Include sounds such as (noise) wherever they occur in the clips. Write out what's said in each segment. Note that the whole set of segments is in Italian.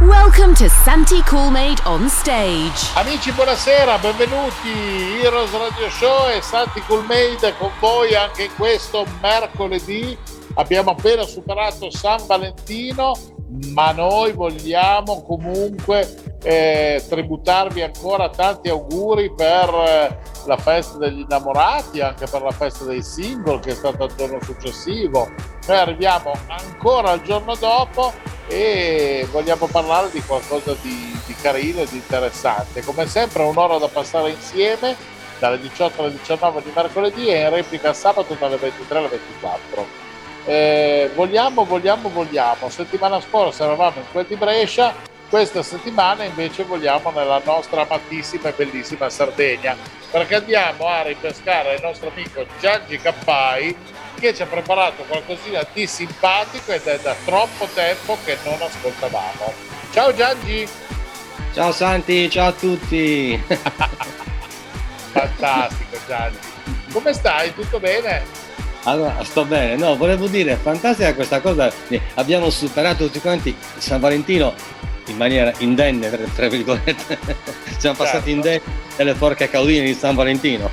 Welcome to Santi Coolmade on stage. Amici, buonasera, benvenuti. Heroes Radio Show e Santi Coolmade con voi anche questo mercoledì. Abbiamo appena superato San Valentino, ma noi vogliamo comunque eh, tributarvi ancora tanti auguri per eh, la festa degli innamorati, anche per la festa dei single che è stata il giorno successivo. Noi arriviamo ancora il giorno dopo e vogliamo parlare di qualcosa di, di carino e di interessante. Come sempre un'ora da passare insieme dalle 18 alle 19 di mercoledì e in replica sabato dalle 23 alle 24. Eh, vogliamo, vogliamo, vogliamo. Settimana scorsa eravamo in quel di Brescia, questa settimana invece vogliamo nella nostra amatissima e bellissima Sardegna, perché andiamo a ripescare il nostro amico Giangi Cappai che ci ha preparato qualcosina di simpatico ed è da troppo tempo che non ascoltavamo. Ciao Giangi! Ciao Santi, ciao a tutti! (laughs) Fantastico Giangi! Come stai? Tutto bene? Allora, sto bene, no, volevo dire, fantastica questa cosa, abbiamo superato tutti quanti San Valentino in maniera indenne, tra virgolette, (laughs) siamo passati certo. indenni forche caudine di San Valentino.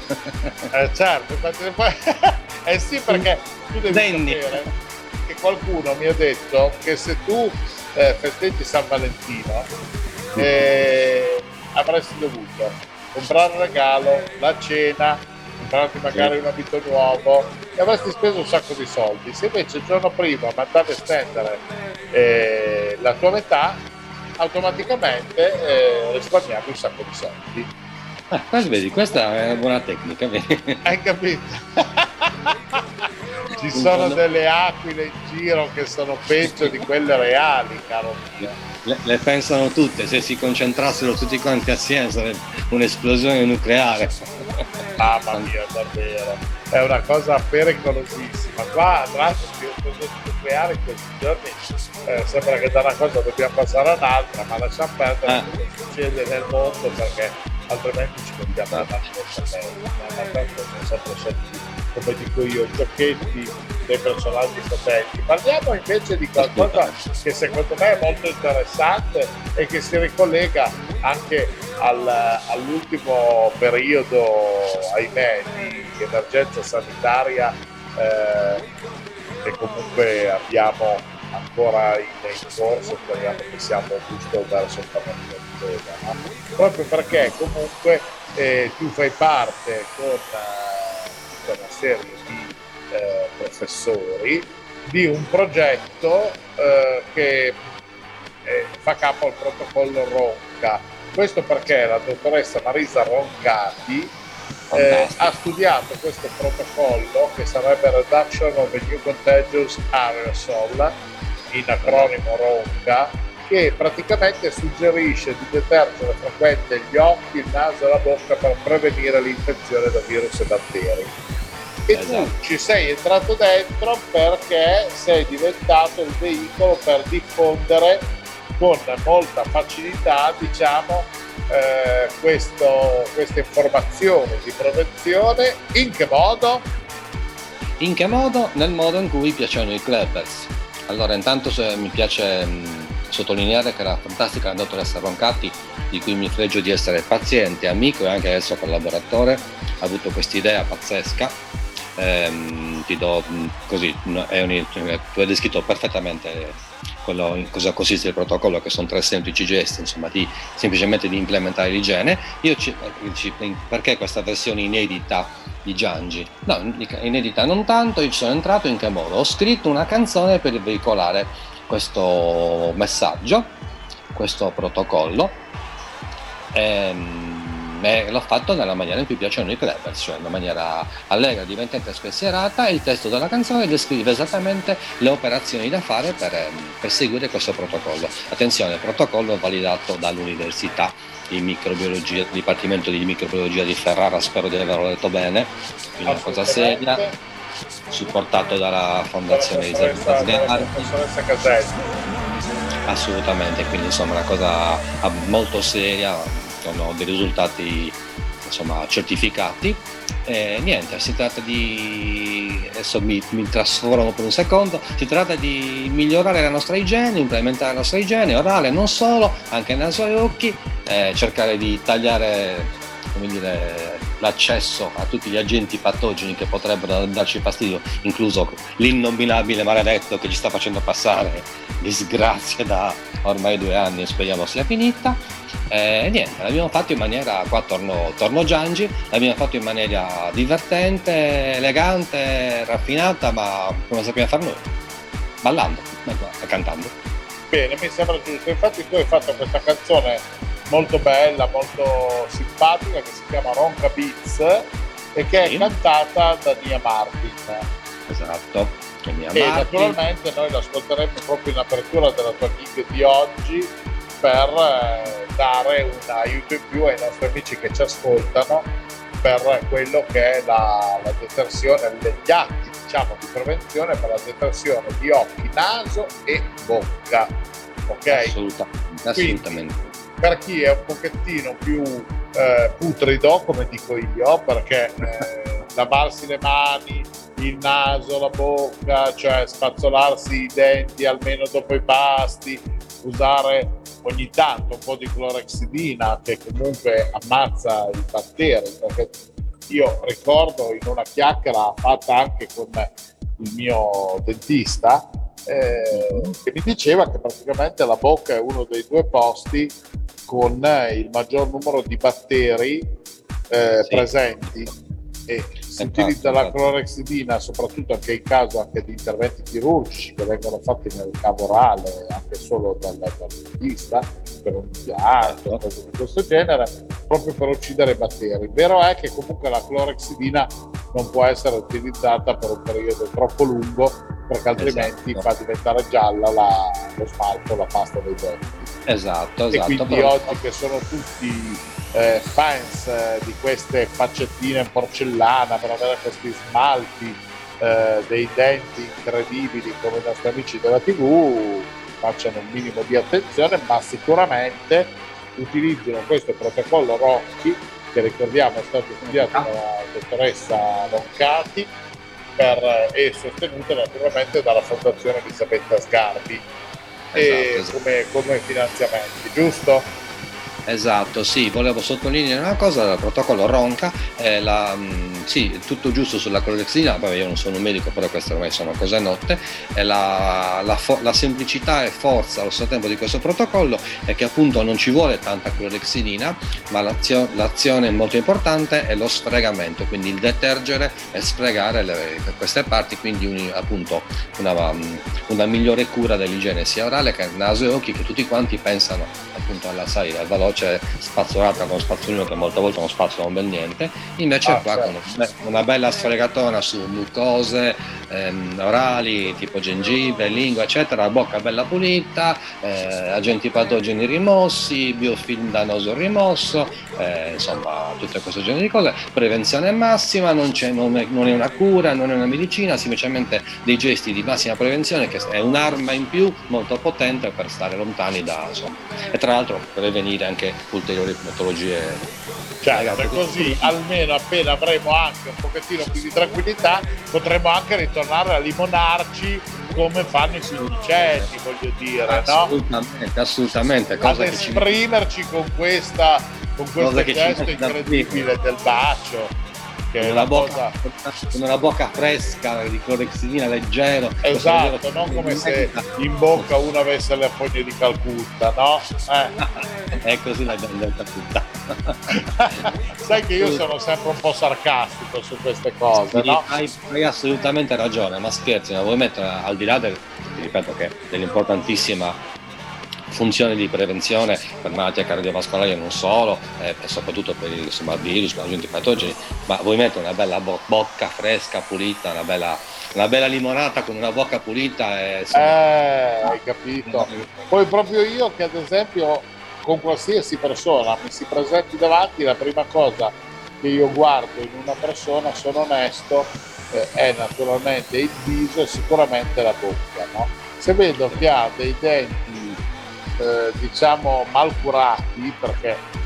Eh certo, (laughs) eh sì perché tu devi Denni. sapere che qualcuno mi ha detto che se tu eh, festeggi San Valentino eh, avresti dovuto comprare un regalo, la cena, comprarti magari sì. un abito nuovo e avresti speso un sacco di soldi. Se invece il giorno prima mandavi a stendere eh, la tua metà, automaticamente eh, risparmiavi un sacco di soldi. Ah, vedi, questa è una buona tecnica. Vedi? Hai capito? (laughs) Ci sono delle aquile in giro che sono peggio di quelle reali, caro mio. Le, le, pensano tutte, se si concentrassero tutti quanti assieme sarebbe un'esplosione nucleare. Mamma mia, davvero. È una cosa pericolosissima. Qua, tra l'altro, l'esplosione nucleare in questi giorni eh, sembra che da una cosa dobbiamo passare all'altra, ma lasciamo perdere ah. quello che succede nel mondo perché altrimenti ci mettiamo la mano nel cervello. Sono sempre come dico io, giochetti dei personaggi potenti. Parliamo invece di qualcosa che secondo me è molto interessante e che si ricollega anche al, all'ultimo periodo, ahimè, di emergenza sanitaria eh, che comunque abbiamo ancora in, in corso, speriamo che siamo giusto verso il veda, no? proprio perché comunque eh, tu fai parte con eh, tutta una serie di eh, professori di un progetto eh, che eh, fa capo al protocollo Ronca. Questo perché la dottoressa Marisa Roncati eh, ha studiato questo protocollo che sarebbe Reduction of a New Contagious Aerosol, in acronimo RONCA, che praticamente suggerisce di detergere frequente gli occhi, il naso e la bocca per prevenire l'infezione da virus e batteri e esatto. tu ci sei entrato dentro perché sei diventato il veicolo per diffondere con molta facilità diciamo eh, questo, queste informazioni di prevenzione in che modo? In che modo? Nel modo in cui piacciono i clubbers. Allora intanto mi piace mh, sottolineare che era fantastica la dottoressa Roncatti di cui mi fregio di essere paziente, amico e anche adesso collaboratore, ha avuto questa idea pazzesca ehm, ti do mm, così, un, tu hai descritto perfettamente quello, in cosa consiste il protocollo, che sono tre semplici gesti, insomma, di, semplicemente di implementare l'igiene. Io ci, perché questa versione inedita di Giangi? No, inedita non tanto, io ci sono entrato in che modo? Ho scritto una canzone per veicolare questo messaggio, questo protocollo. Ehm, e l'ho fatto nella maniera in cui piacciono i clubbers, cioè in una maniera allegra, divertente e spensierata il testo della canzone descrive esattamente le operazioni da fare per, ehm, per seguire questo protocollo. Attenzione, il protocollo è validato dall'università di microbiologia, Dipartimento di Microbiologia di Ferrara, spero di averlo detto bene, quindi una cosa seria, supportato dalla Fondazione Sgarbi. Assolutamente, quindi insomma una cosa molto seria, con dei risultati insomma, certificati. Eh, niente, si tratta di, adesso mi, mi, trasformo per un secondo, si tratta di migliorare la nostra igiene, implementare la nostra igiene orale, non solo, anche naso e occhi, eh, cercare di tagliare dire, l'accesso a tutti gli agenti patogeni che potrebbero darci fastidio, incluso l'innominabile maledetto che ci sta facendo passare disgrazia da ormai due anni e speriamo sia finita e niente, l'abbiamo fatto in maniera, qua torno, torno Giangi, l'abbiamo fatto in maniera divertente, elegante, raffinata, ma come sappiamo fare noi, ballando e cantando. Bene, mi sembra giusto. Infatti tu hai fatto questa canzone molto bella, molto simpatica, che si chiama Ronca Beats e che sì. è cantata da Nia Martin. Esatto. e Martin. naturalmente noi l'ascolteremo proprio in apertura della tua gig di oggi per eh, dare un aiuto in più ai nostri amici che ci ascoltano per quello che è la, la detersione, gli atti diciamo, di prevenzione per la detersione di occhi, naso e bocca. Ok? Assolutamente. assolutamente. Quindi, per chi è un pochettino più eh, putrido, come dico io, perché eh, (laughs) lavarsi le mani, il naso, la bocca, cioè spazzolarsi i denti almeno dopo i pasti, usare ogni tanto un po' di clorexidina che comunque ammazza i batteri, perché io ricordo in una chiacchiera fatta anche con il mio dentista eh, che mi diceva che praticamente la bocca è uno dei due posti con il maggior numero di batteri eh, sì. presenti e si utilizza la clorexidina soprattutto anche in caso anche di interventi chirurgici che vengono fatti nel cavo orale anche solo dal, dal dentista per un impianto, certo. cose di questo genere, proprio per uccidere i batteri. Vero è che comunque la clorexidina non può essere utilizzata per un periodo troppo lungo perché altrimenti esatto. fa diventare gialla la, lo smalto, la pasta dei denti. Esatto, esatto. E quindi però... oggi che sono tutti eh, fans eh, di queste faccettine in porcellana per avere questi smalti eh, dei denti incredibili come i nostri amici della tv facciano un minimo di attenzione ma sicuramente utilizzino questo protocollo Rocchi che ricordiamo è stato studiato dalla dottoressa Roncati per, e sostenuto naturalmente dalla fondazione Elisabetta Sgarbi esatto, come, come finanziamenti giusto? Esatto, sì, volevo sottolineare una cosa, il protocollo Ronca, eh, la, mh, sì, tutto giusto sulla clorexidina, poi io non sono un medico, però queste ormai sono cose note, la, la, fo- la, semplicità e forza allo stesso tempo di questo protocollo è che appunto non ci vuole tanta clorexidina, ma l'azio- l'azione molto importante è lo sfregamento, quindi il detergere e sfregare le, queste parti, quindi un, appunto una, una, migliore cura dell'igiene sia orale che naso e occhi, che tutti quanti pensano appunto alla salita, al veloce veloce spazzolata con spazzolino che molte volte non spazzola un bel niente, invece ah, qua certo. con una bella sfregatona su mucose ehm, orali tipo gengive, lingua eccetera, bocca bella pulita, eh, agenti patogeni rimossi, biofilm danoso rimosso, eh, insomma tutte questo genere di cose, prevenzione massima, non, non, è, non, è, una cura, non è una medicina, semplicemente dei gesti di massima prevenzione che è un'arma in più molto potente per stare lontani da insomma, e tra l'altro prevenire anche anche ulteriori patologie. Certo, e così almeno appena avremo anche un pochettino più di tranquillità potremo anche ritornare a limonarci come fanno i sedicenti, voglio dire, assolutamente, no? Assolutamente, Ad esprimerci ci... con, questa, con questo gesto incredibile del bacio che con, una bocca, con una bocca fresca di clorexidina leggero esatto non come se in bocca uno avesse le foglie di Calcutta no? Eh. (laughs) è così la detto tutta (laughs) sai che io sono sempre un po' sarcastico su queste cose sì, no? hai, hai, assolutamente ragione ma scherzi ma vuoi mettere al di là del ripeto che dell'importantissima funzione di prevenzione per malattie cardiovascolari non solo, eh, e soprattutto per il insomma, virus, per agenti patogeni, ma vuoi mettere una bella bo- bocca fresca, pulita, una bella, una bella limonata con una bocca pulita. E, insomma, eh, hai capito. Poi proprio io che ad esempio con qualsiasi persona mi si presenti davanti, la prima cosa che io guardo in una persona, sono onesto, eh, è naturalmente il viso e sicuramente la bocca. No? Se vedo che ha dei denti eh, diciamo mal curati, perché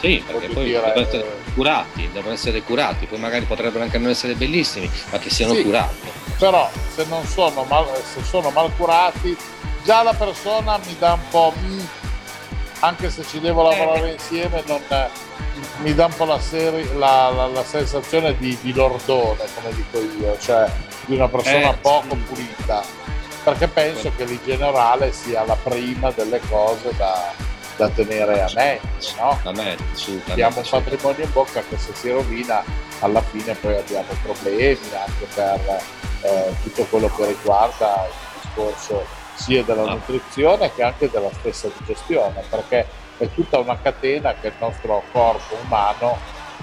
sì, perché poi dire, devono essere eh, curati, devono essere curati, poi magari potrebbero anche non essere bellissimi, ma che siano sì, curati. Però se non sono mal, se sono mal curati, già la persona mi dà un po'. Mm, anche se ci devo lavorare eh. insieme, non, mi dà un po' la, seri, la, la, la sensazione di, di, lordone, come dico io, cioè di una persona eh, poco sì. pulita. Perché penso che l'igiene generale sia la prima delle cose da, da tenere a mente, no? A mente, Abbiamo un patrimonio in bocca che se si rovina alla fine poi abbiamo problemi anche per eh, tutto quello che riguarda il discorso sia della ah. nutrizione che anche della stessa digestione, perché è tutta una catena che il nostro corpo umano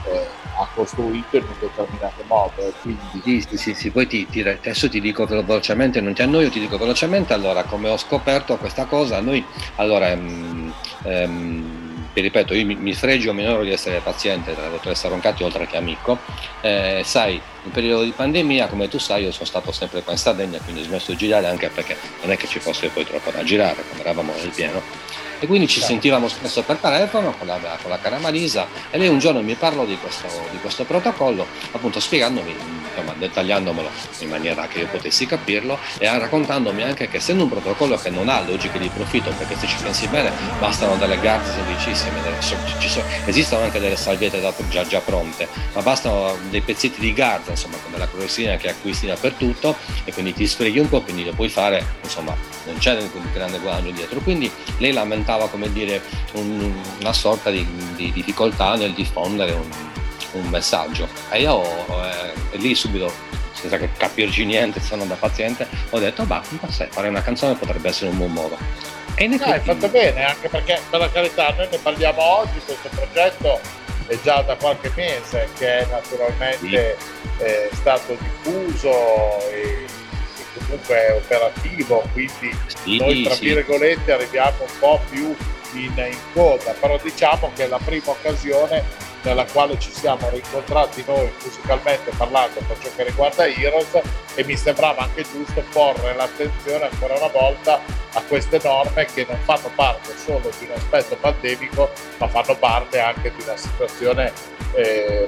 eh, ha costruito in un determinato modo. Quindi... Sì, sì, sì, poi ti, ti, adesso ti dico velocemente, non ti annoio, ti dico velocemente, allora come ho scoperto questa cosa, noi allora... Ehm, ehm, ti ripeto, io mi, mi fregio minore di essere paziente della dottoressa Roncati oltre che amico. Eh, sai, in periodo di pandemia, come tu sai, io sono stato sempre qua in Sardegna, quindi ho smesso di girare anche perché non è che ci fosse poi troppo da girare, quando eravamo nel pieno e quindi ci sentivamo spesso per telefono con la, con la cara Marisa e lei un giorno mi parlò di questo, di questo protocollo, appunto spiegandomi, insomma, dettagliandomelo in maniera che io potessi capirlo e raccontandomi anche che essendo un protocollo che non ha logiche di profitto, perché se ci pensi bene bastano delle garze semplicissime, delle, sono, esistono anche delle salviette già, già, pronte, ma bastano dei pezzetti di garza, insomma, con della clorosina che acquisti dappertutto e quindi ti sfreghi un po', quindi lo puoi fare, insomma, non c'è un grande guadagno dietro. Quindi lei lamentava rappresentava come dire un, una sorta di, di, difficoltà nel diffondere un, un messaggio e io eh, lì subito senza capirci niente sono da paziente ho detto bah sai, fare una canzone potrebbe essere un buon modo e in effetti... No, hai fatto bene anche perché per la carità noi ne parliamo oggi questo progetto è già da qualche mese che è naturalmente sì. è stato diffuso e comunque è operativo, quindi sì, noi tra sì. virgolette arriviamo un po' più in, in, coda, però diciamo che è la prima occasione nella quale ci siamo rincontrati noi musicalmente parlando per ciò che riguarda Heroes e mi sembrava anche giusto porre l'attenzione ancora una volta a queste norme che non fanno parte solo di un aspetto pandemico ma fanno parte anche di una situazione eh,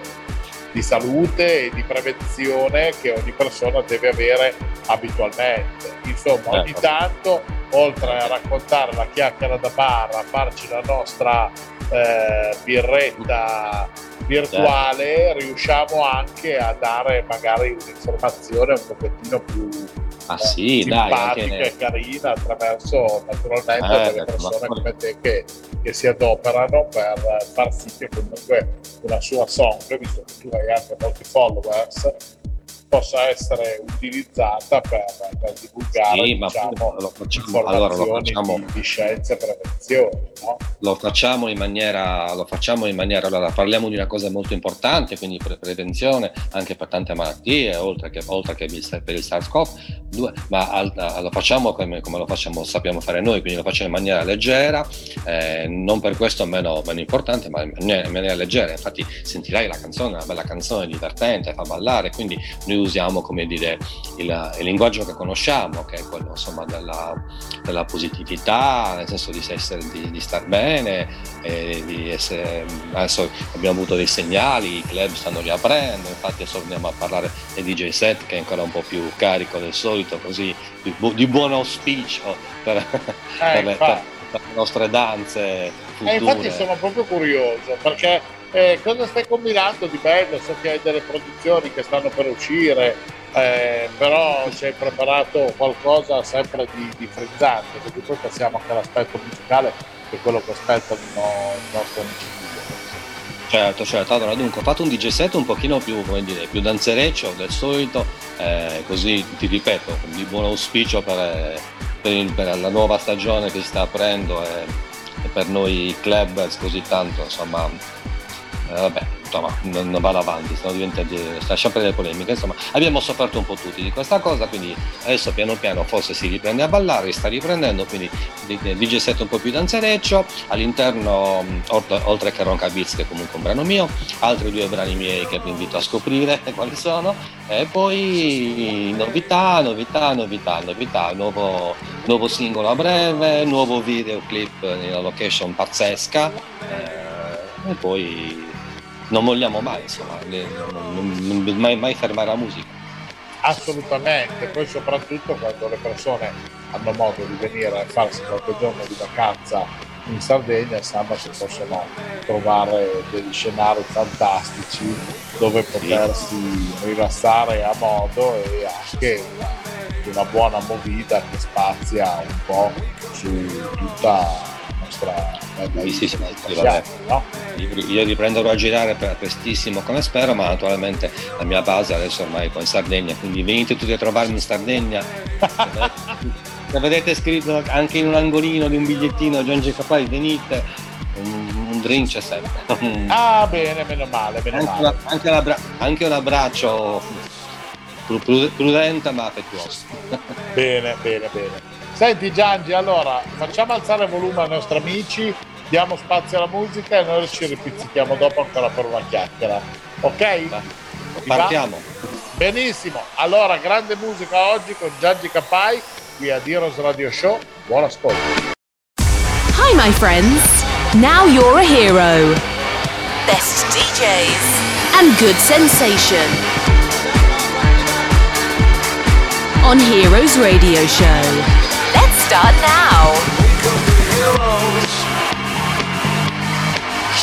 di salute e di prevenzione che ogni persona deve avere abitualmente. Insomma, ogni certo. tanto, oltre a raccontare la chiacchiera da bar, a farci la nostra eh, birretta virtuale, certo. riusciamo anche a dare magari un'informazione un pochettino più ah, sì, simpatica dai, e carina attraverso naturalmente eh, delle persone come te che, che, si adoperano per far sì che comunque una sua song, visto che tu hai anche molti followers, possa essere utilizzata per, per divulgare sì, diciamo, lo facciamo, allora, lo facciamo, di, di scienza e prevenzione. No? Lo, facciamo in maniera, lo facciamo in maniera, allora parliamo di una cosa molto importante, quindi pre- prevenzione anche per tante malattie, oltre che, oltre che per il SARS-CoV, ma al, lo facciamo come, come, lo facciamo, sappiamo fare noi, quindi lo facciamo in maniera leggera, eh, non per questo meno, meno importante, ma in maniera, in maniera leggera. Infatti sentirai la canzone, una bella canzone divertente, fa ballare, quindi noi usiamo come dire il, il linguaggio che conosciamo, che è quello insomma della, della positività, nel senso di, essere, di, di star bene, di essere, adesso abbiamo avuto dei segnali, i club stanno riaprendo, infatti adesso andiamo a parlare del DJ set che è ancora un po' più carico del solito, così di, di buon auspicio per, eh, (laughs) per, le, per, per, le nostre danze. Future. Eh, infatti sono proprio curioso perché eh, cosa stai combinando di bello? So che hai delle produzioni che stanno per uscire, eh, però ci hai preparato qualcosa sempre di, di frizzante, così poi passiamo anche all'aspetto musicale, che è quello che aspettano i nostri amici. Certo, certo. Allora, dunque, ho fatto un DJ set un pochino più, come dire, più danzereccio del solito, eh, così ti ripeto, di buon auspicio per, per, per, la nuova stagione che si sta aprendo e, e per noi club così tanto, insomma, eh, vabbè, insomma, non, vado avanti, sennò diventa sempre delle polemiche. Insomma, abbiamo sofferto un po' tutti di questa cosa, quindi adesso piano piano forse si riprende a ballare, sta riprendendo, quindi DJ set un po' più danzereccio, all'interno, oltre che Ronca Beats, che è comunque un brano mio, altri due brani miei che vi invito a scoprire (laughs) quali sono, e poi novità, novità, novità, novità, nuovo, nuovo singolo a breve, nuovo videoclip nella location pazzesca. Eh, e poi non vogliamo mai, insomma, non, non, non mai, mai fermare la musica. Assolutamente, poi soprattutto quando le persone hanno modo di venire a farsi qualche giorno di vacanza in Sardegna sanno che possono trovare degli scenari fantastici dove potersi rilassare a modo e anche una buona movida che spazia un po' su tutta la nostra sì, sì, sì, no? Io riprenderò a girare prestissimo come spero, ma naturalmente la mia base adesso ormai è in Sardegna, quindi venite tutti a trovarmi in Sardegna. (laughs) Se vedete scritto anche in un angolino di un bigliettino John G. Capari, venite, un, un drink c'è sempre. (laughs) Ah, bene, meno male, meno anche, male. La, anche, l'abbra- anche un abbraccio prudente ma affettuoso. bene, bene, bene. Senti Giangi, allora facciamo alzare il volume ai nostri amici, diamo spazio alla musica e noi ci ripizzichiamo dopo ancora per una chiacchiera. Ok? Partiamo. Benissimo, allora grande musica oggi con Giangi Capai qui a Diros Radio Show. Buon ascolto. Hi my friends, now you're a hero. Best DJs and good sensation. On Heroes Radio Show. start now.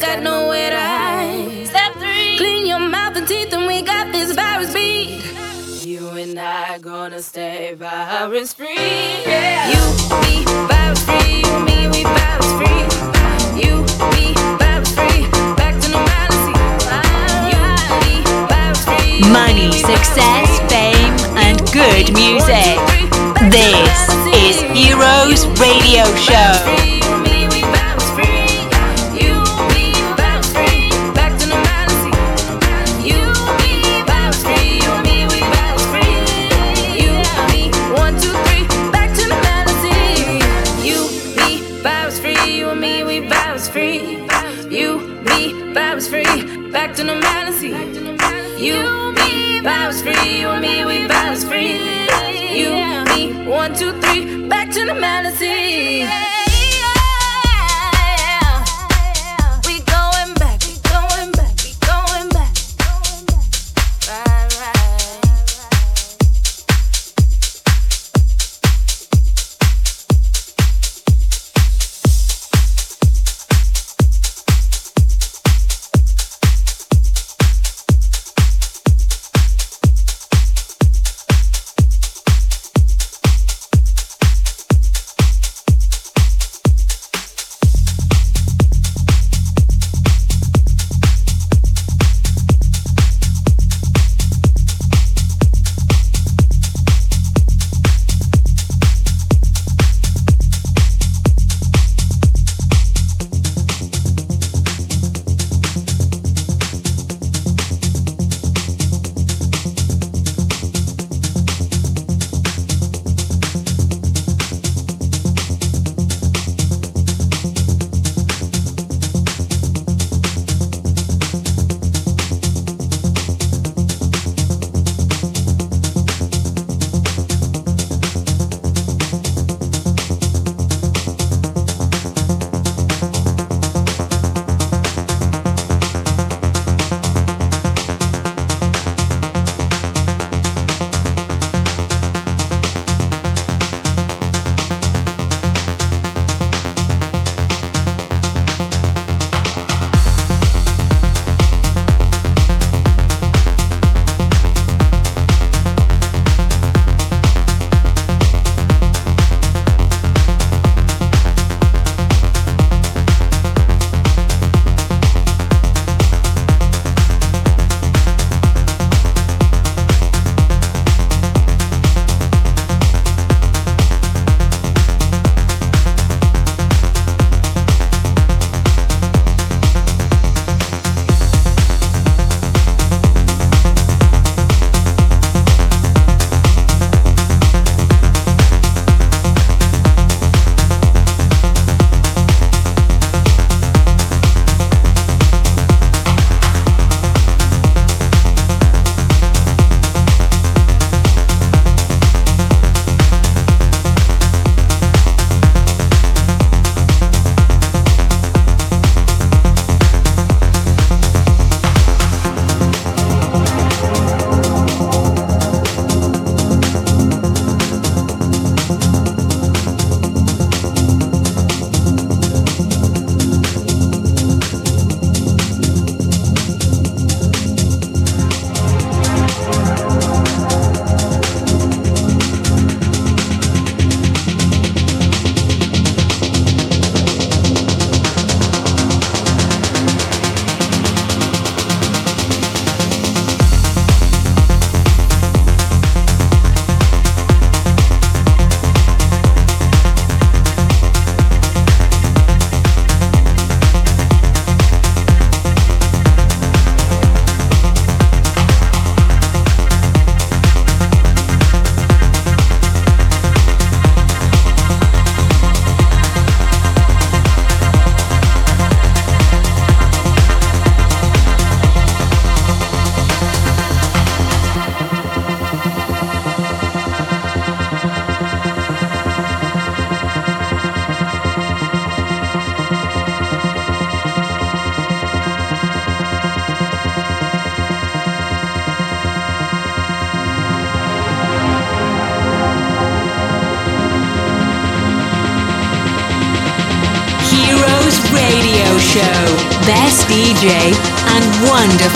got nowhere to hide. Step three. Clean your mouth and teeth, and we got this virus beat. You and I gonna stay virus free. Yeah. You be virus free, me we virus free. You be virus free, back to normality. You be virus free. Money, success, fame, and good music. This is Heroes Radio Show. two, three, back to normalcy.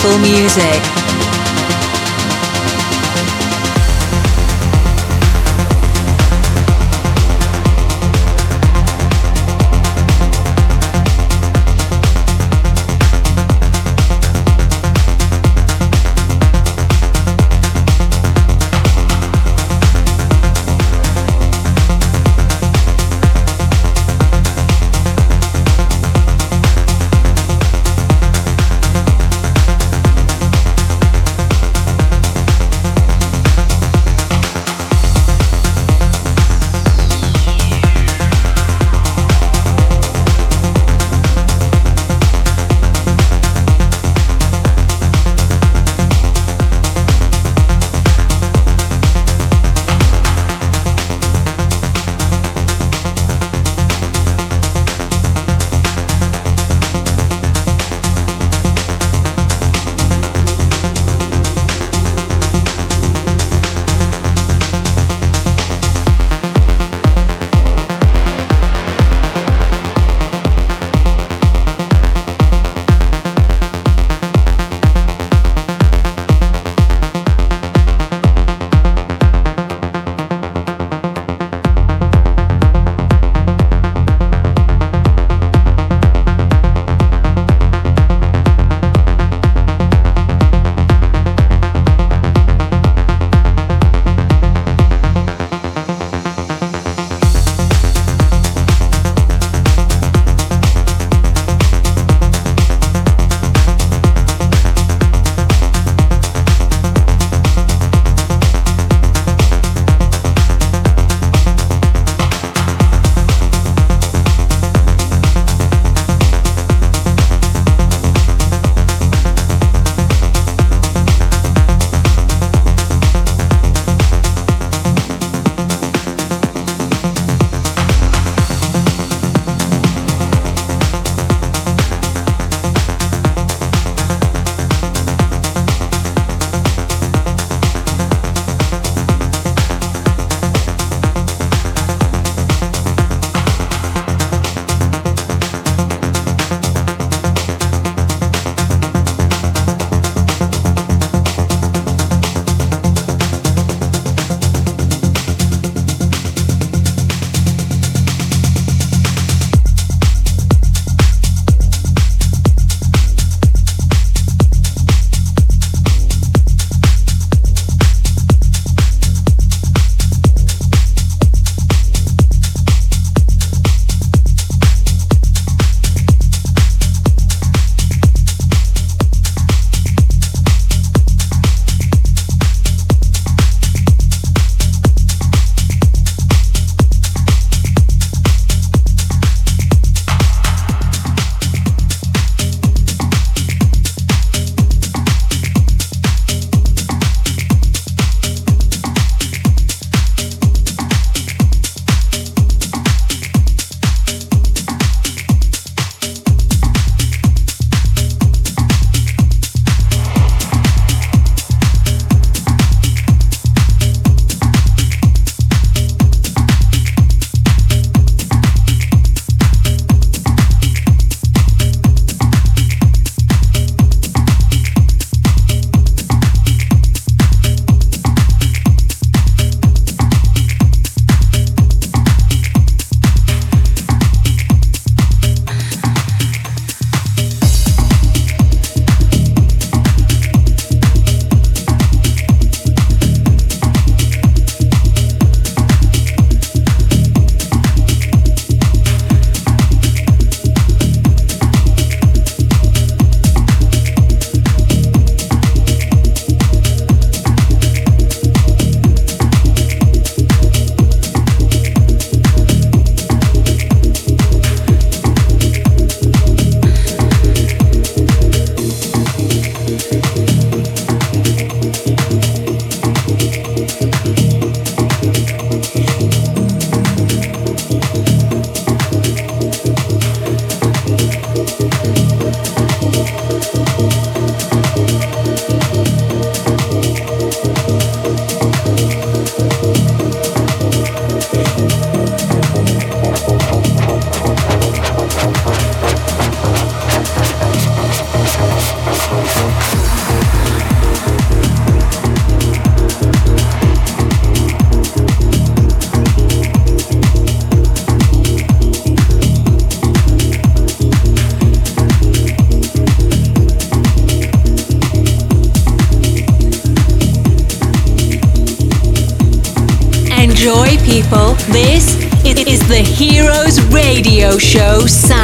Wonderful music. Show sound.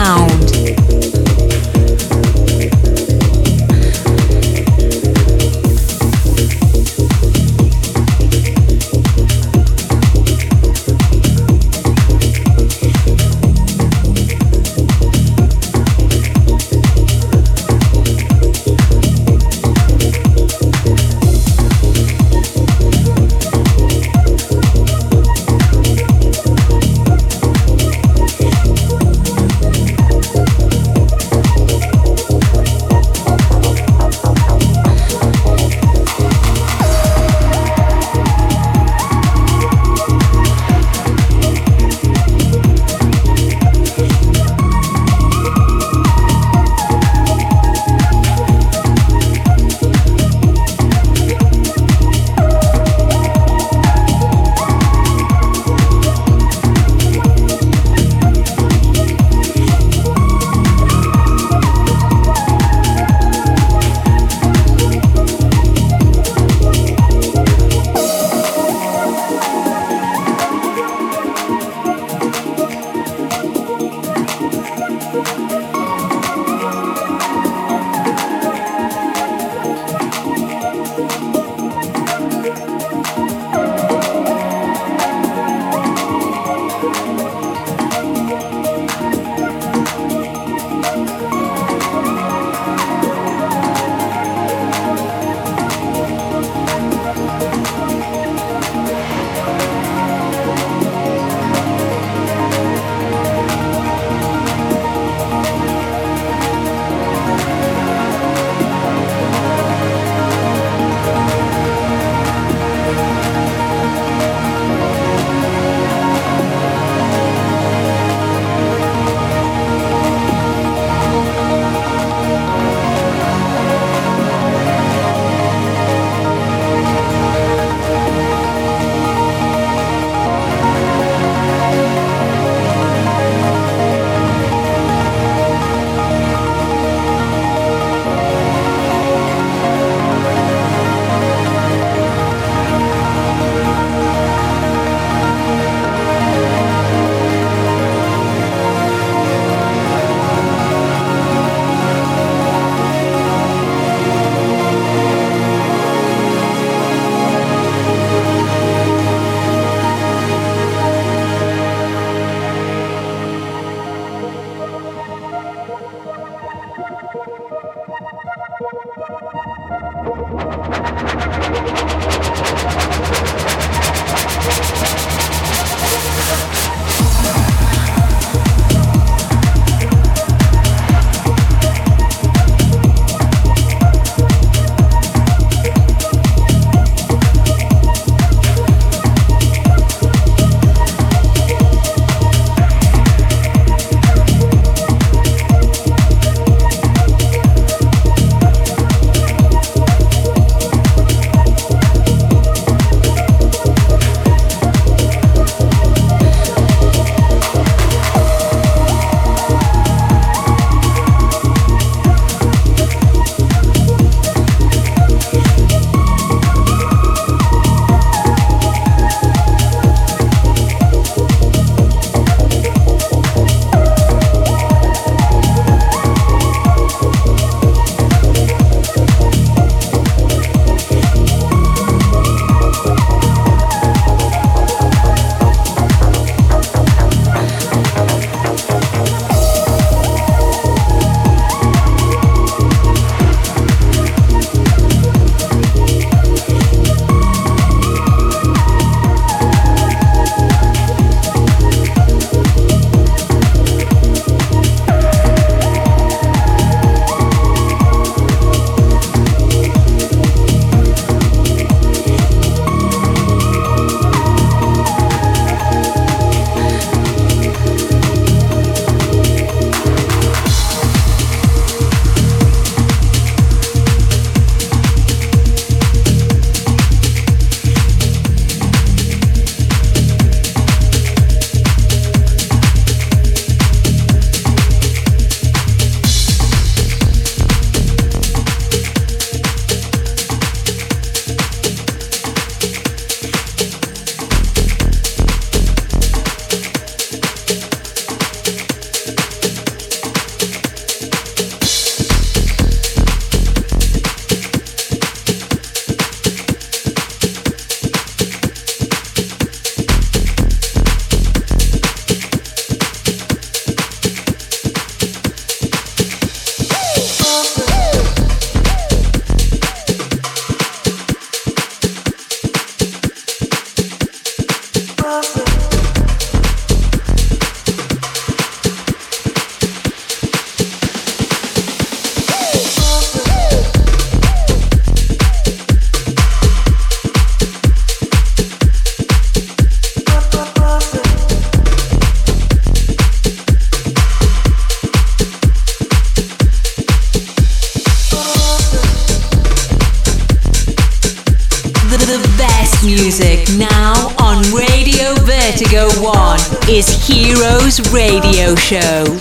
Show.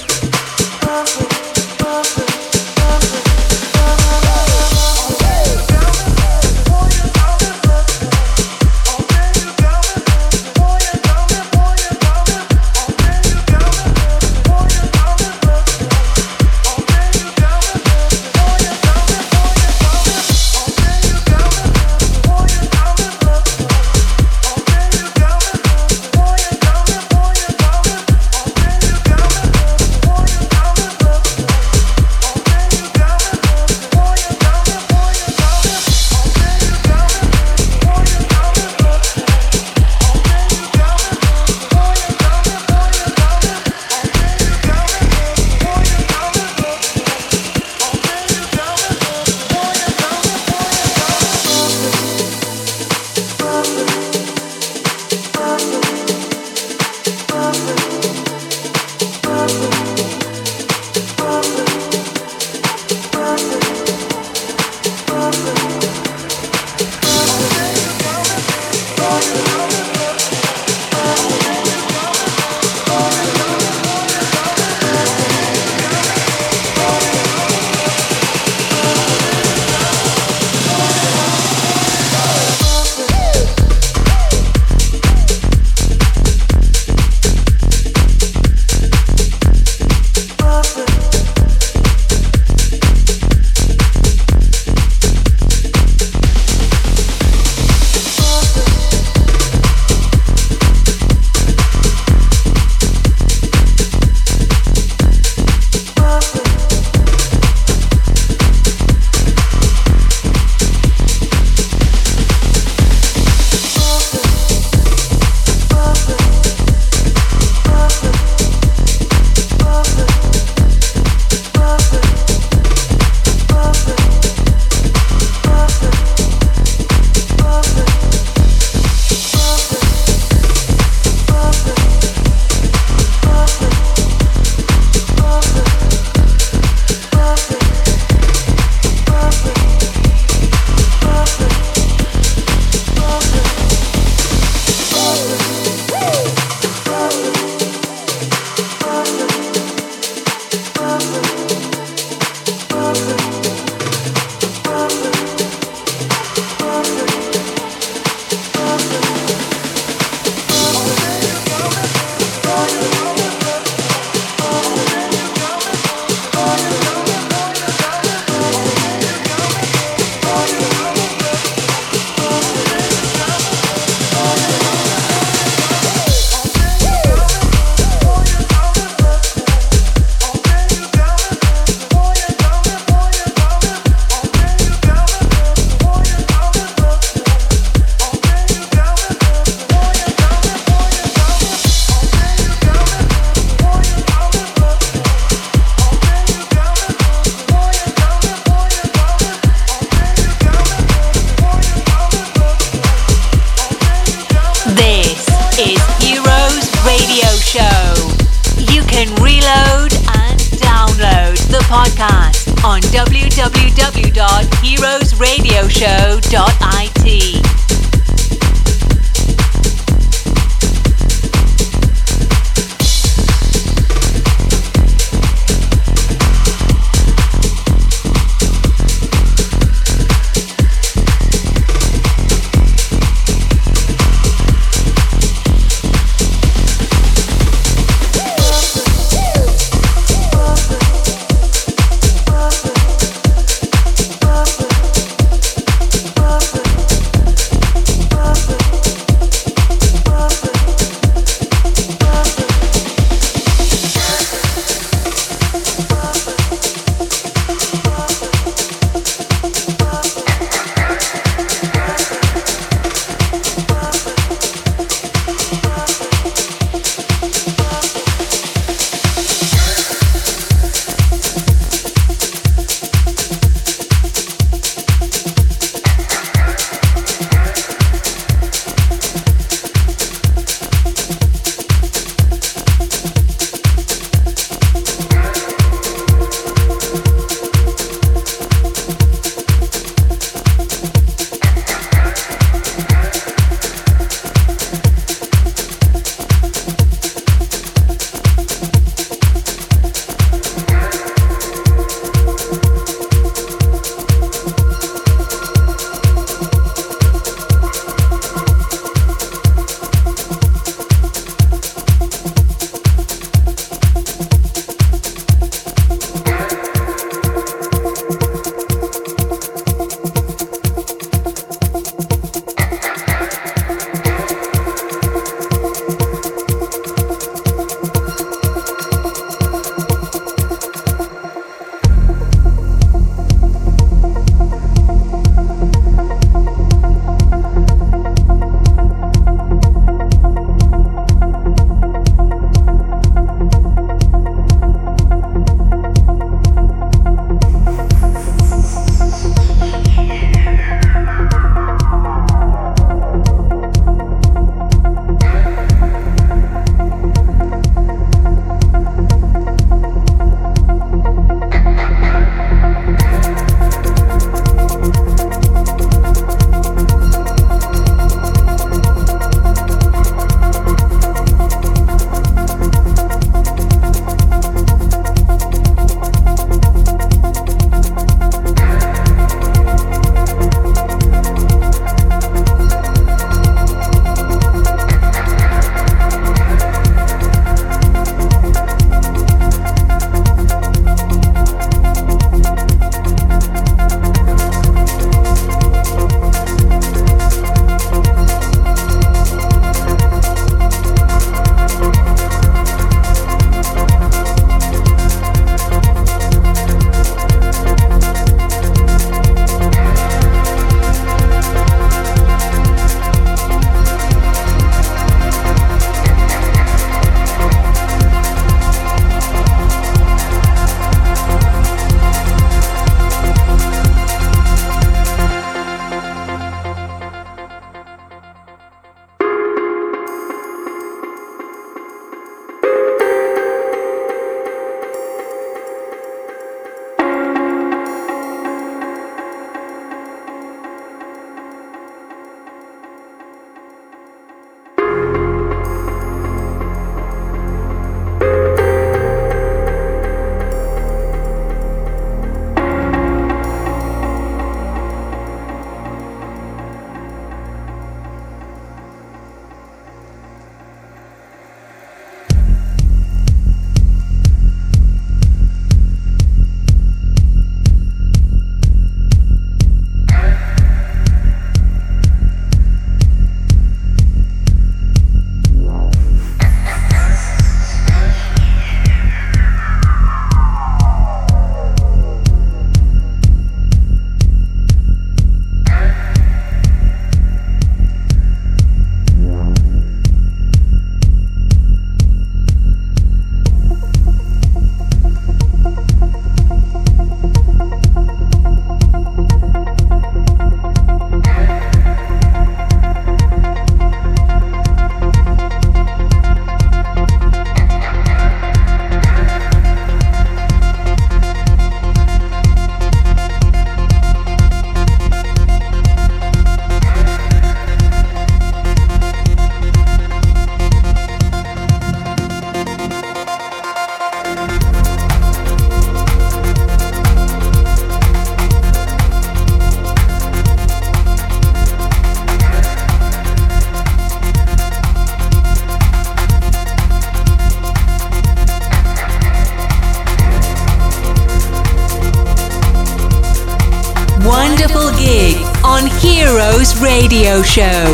Show.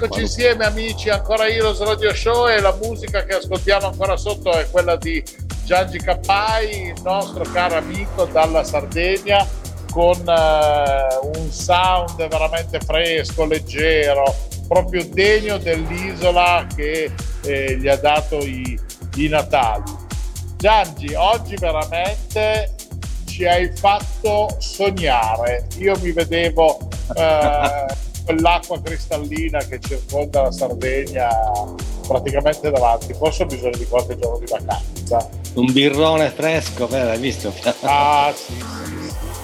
Rieccoci insieme amici, ancora Heroes Radio Show e la musica che ascoltiamo ancora sotto è quella di Giangi Cappai, il nostro caro amico dalla Sardegna, con uh, un sound veramente fresco, leggero, proprio degno dell'isola che eh, gli ha dato i, i Natali. Giangi, oggi veramente ci hai fatto sognare. Io mi vedevo eh, quell'acqua cristallina che circonda la Sardegna praticamente davanti. Forse ho bisogno di qualche giorno di vacanza. Un birrone fresco, beh, hai visto? Ah, sì, sì, sì.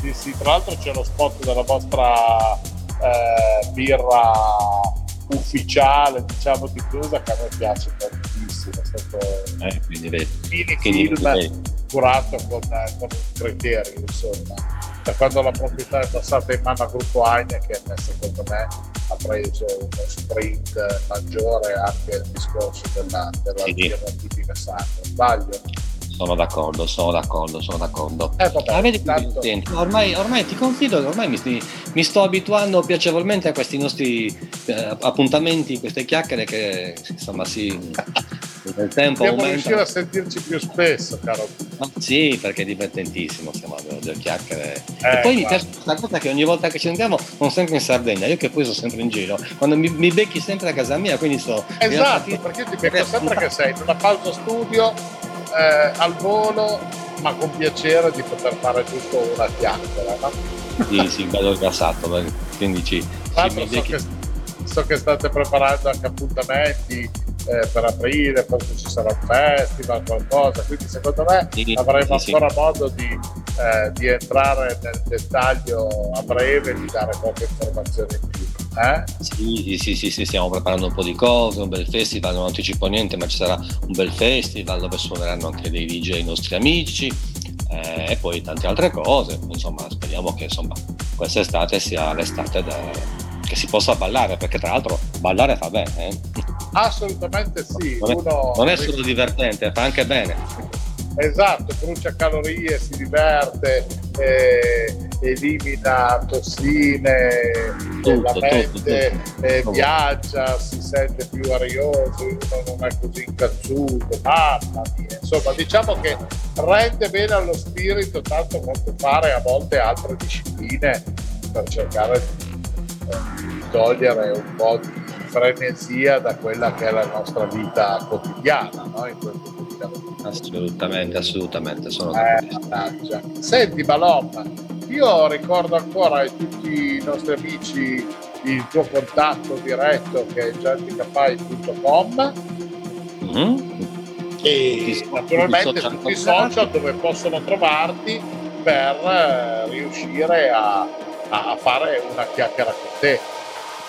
Sì, sì, tra l'altro c'è lo spot della vostra eh, birra ufficiale, diciamo diffusa, che a me piace tantissimo. È stato eh, quindi vedi. mini film curato con, con criterio, insomma. Da quando la proprietà è passata in mano al gruppo Heineken, secondo me ha preso uno sprint maggiore anche il discorso della, della sì. birra tipica sacra. Sbaglio? sono d'accordo, sono d'accordo, sono d'accordo. Eh, vabbè, ah, vedi, tanto... ormai, ormai, ti confido che ormai mi, sti, mi, sto abituando piacevolmente a questi nostri eh, appuntamenti, queste chiacchiere che insomma si... (laughs) nel tempo Dobbiamo riuscire a sentirci più spesso, caro. Ma sì, perché è divertentissimo, stiamo delle chiacchiere. Eh, e poi mi piace questa cosa che ogni volta che ci sentiamo sono sempre in Sardegna, io che poi sono sempre in giro, quando mi, mi becchi sempre a casa mia, quindi so... Esatto, perché ti becco sempre che sei in una pausa studio eh, al volo, ma con piacere di poter fare giusto una chiacchiera. No? Sì, sì, bello gassato, quindi ci... ci so, che, so che state preparando anche appuntamenti eh, per aprile, forse ci sarà un festival, qualcosa, quindi secondo me avremo sì, ancora sì. modo di, eh, di, entrare nel dettaglio a breve e di dare qualche informazione in più. Eh? Sì, sì, sì, sì, stiamo preparando un po' di cose, un bel festival, non anticipo niente, ma ci sarà un bel festival dove suoneranno anche dei DJ nostri amici eh, e poi tante altre cose. Insomma, speriamo che insomma, quest'estate sia l'estate da, che si possa ballare, perché tra l'altro ballare fa bene. Assolutamente sì. Non è, Uno... non è solo divertente, fa anche bene. Esatto, brucia calorie, si diverte, eh, elimina tossine, tutto, la mente tutto, eh, viaggia, si sente più arioso, uno non è così incazzuto, mamma mia. Insomma, diciamo che rende bene allo spirito tanto quanto fare a volte altre discipline per cercare di, eh, di togliere un po' di frenesia da quella che è la nostra vita quotidiana no? in questo Assolutamente, assolutamente. Sono eh, Senti Balom, io ricordo ancora a tutti i nostri amici il tuo contatto diretto che è genticafai.com mm-hmm. e naturalmente tutti i social dove possono trovarti per eh, riuscire a, a fare una chiacchiera con te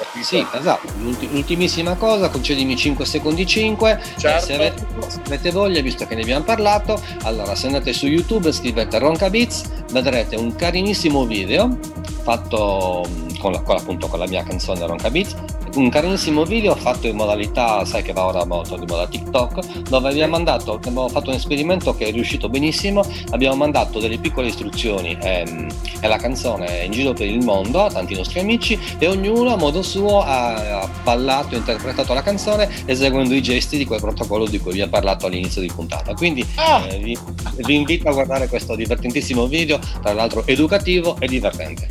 capito? Sì, esatto. L'ultimissima cosa, concedimi 5 secondi 5. Certo. Se, avete, se, avete, voglia, visto che ne abbiamo parlato, allora se andate su YouTube e scrivete Ronca Beats, vedrete un carinissimo video fatto con la, con, appunto, con la mia canzone Ronca Beats un carinissimo video fatto in modalità, sai che va ora molto di moda TikTok, dove abbiamo mandato, abbiamo fatto un esperimento che è riuscito benissimo, abbiamo mandato delle piccole istruzioni ehm, e la canzone in giro per il mondo a tanti nostri amici e ognuno a modo suo ha, ha ballato interpretato la canzone eseguendo i gesti di quel protocollo di cui vi ho parlato all'inizio di puntata. Quindi ah. eh, vi, vi invito a guardare questo divertentissimo video, tra l'altro educativo e divertente.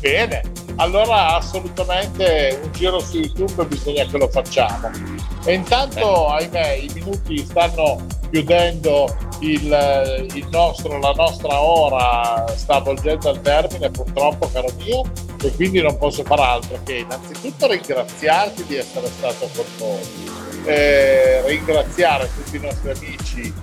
Bene, allora assolutamente un giro su YouTube bisogna che lo facciamo. E intanto, ahimè, i minuti stanno chiudendo il, il nostro, la nostra ora, sta volgendo al termine purtroppo, caro mio, e quindi non posso fare altro che innanzitutto ringraziarti di essere stato con noi, eh, ringraziare tutti i nostri amici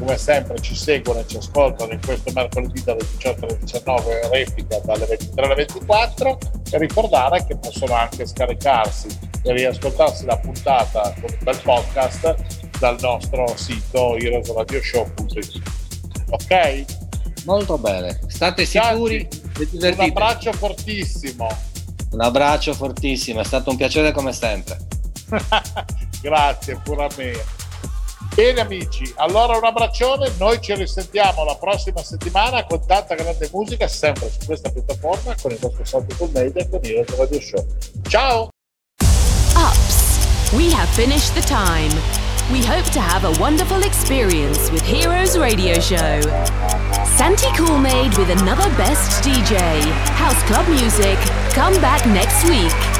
come sempre ci seguono e ci ascoltano in questo mercoledì dalle 18 alle 19 replica dalle 23 alle 24 e ricordare che possono anche scaricarsi e riascoltarsi la puntata bel podcast dal nostro sito heroesradioshow.it ok? Molto bene, state sicuri un abbraccio fortissimo. Un abbraccio fortissimo, è stato un piacere come sempre. (laughs) Grazie pure a me Bene amici, allora un abbraccione, noi ci risentiamo la prossima settimana con tanta grande musica, sempre su questa piattaforma, con il nostro salto con Media e con il Radio Show. Ciao! Ups, we have finished the time. We hope to have a wonderful experience with Heroes Radio Show. Santi Coolmade with another best DJ, House Club Music. Come back next week.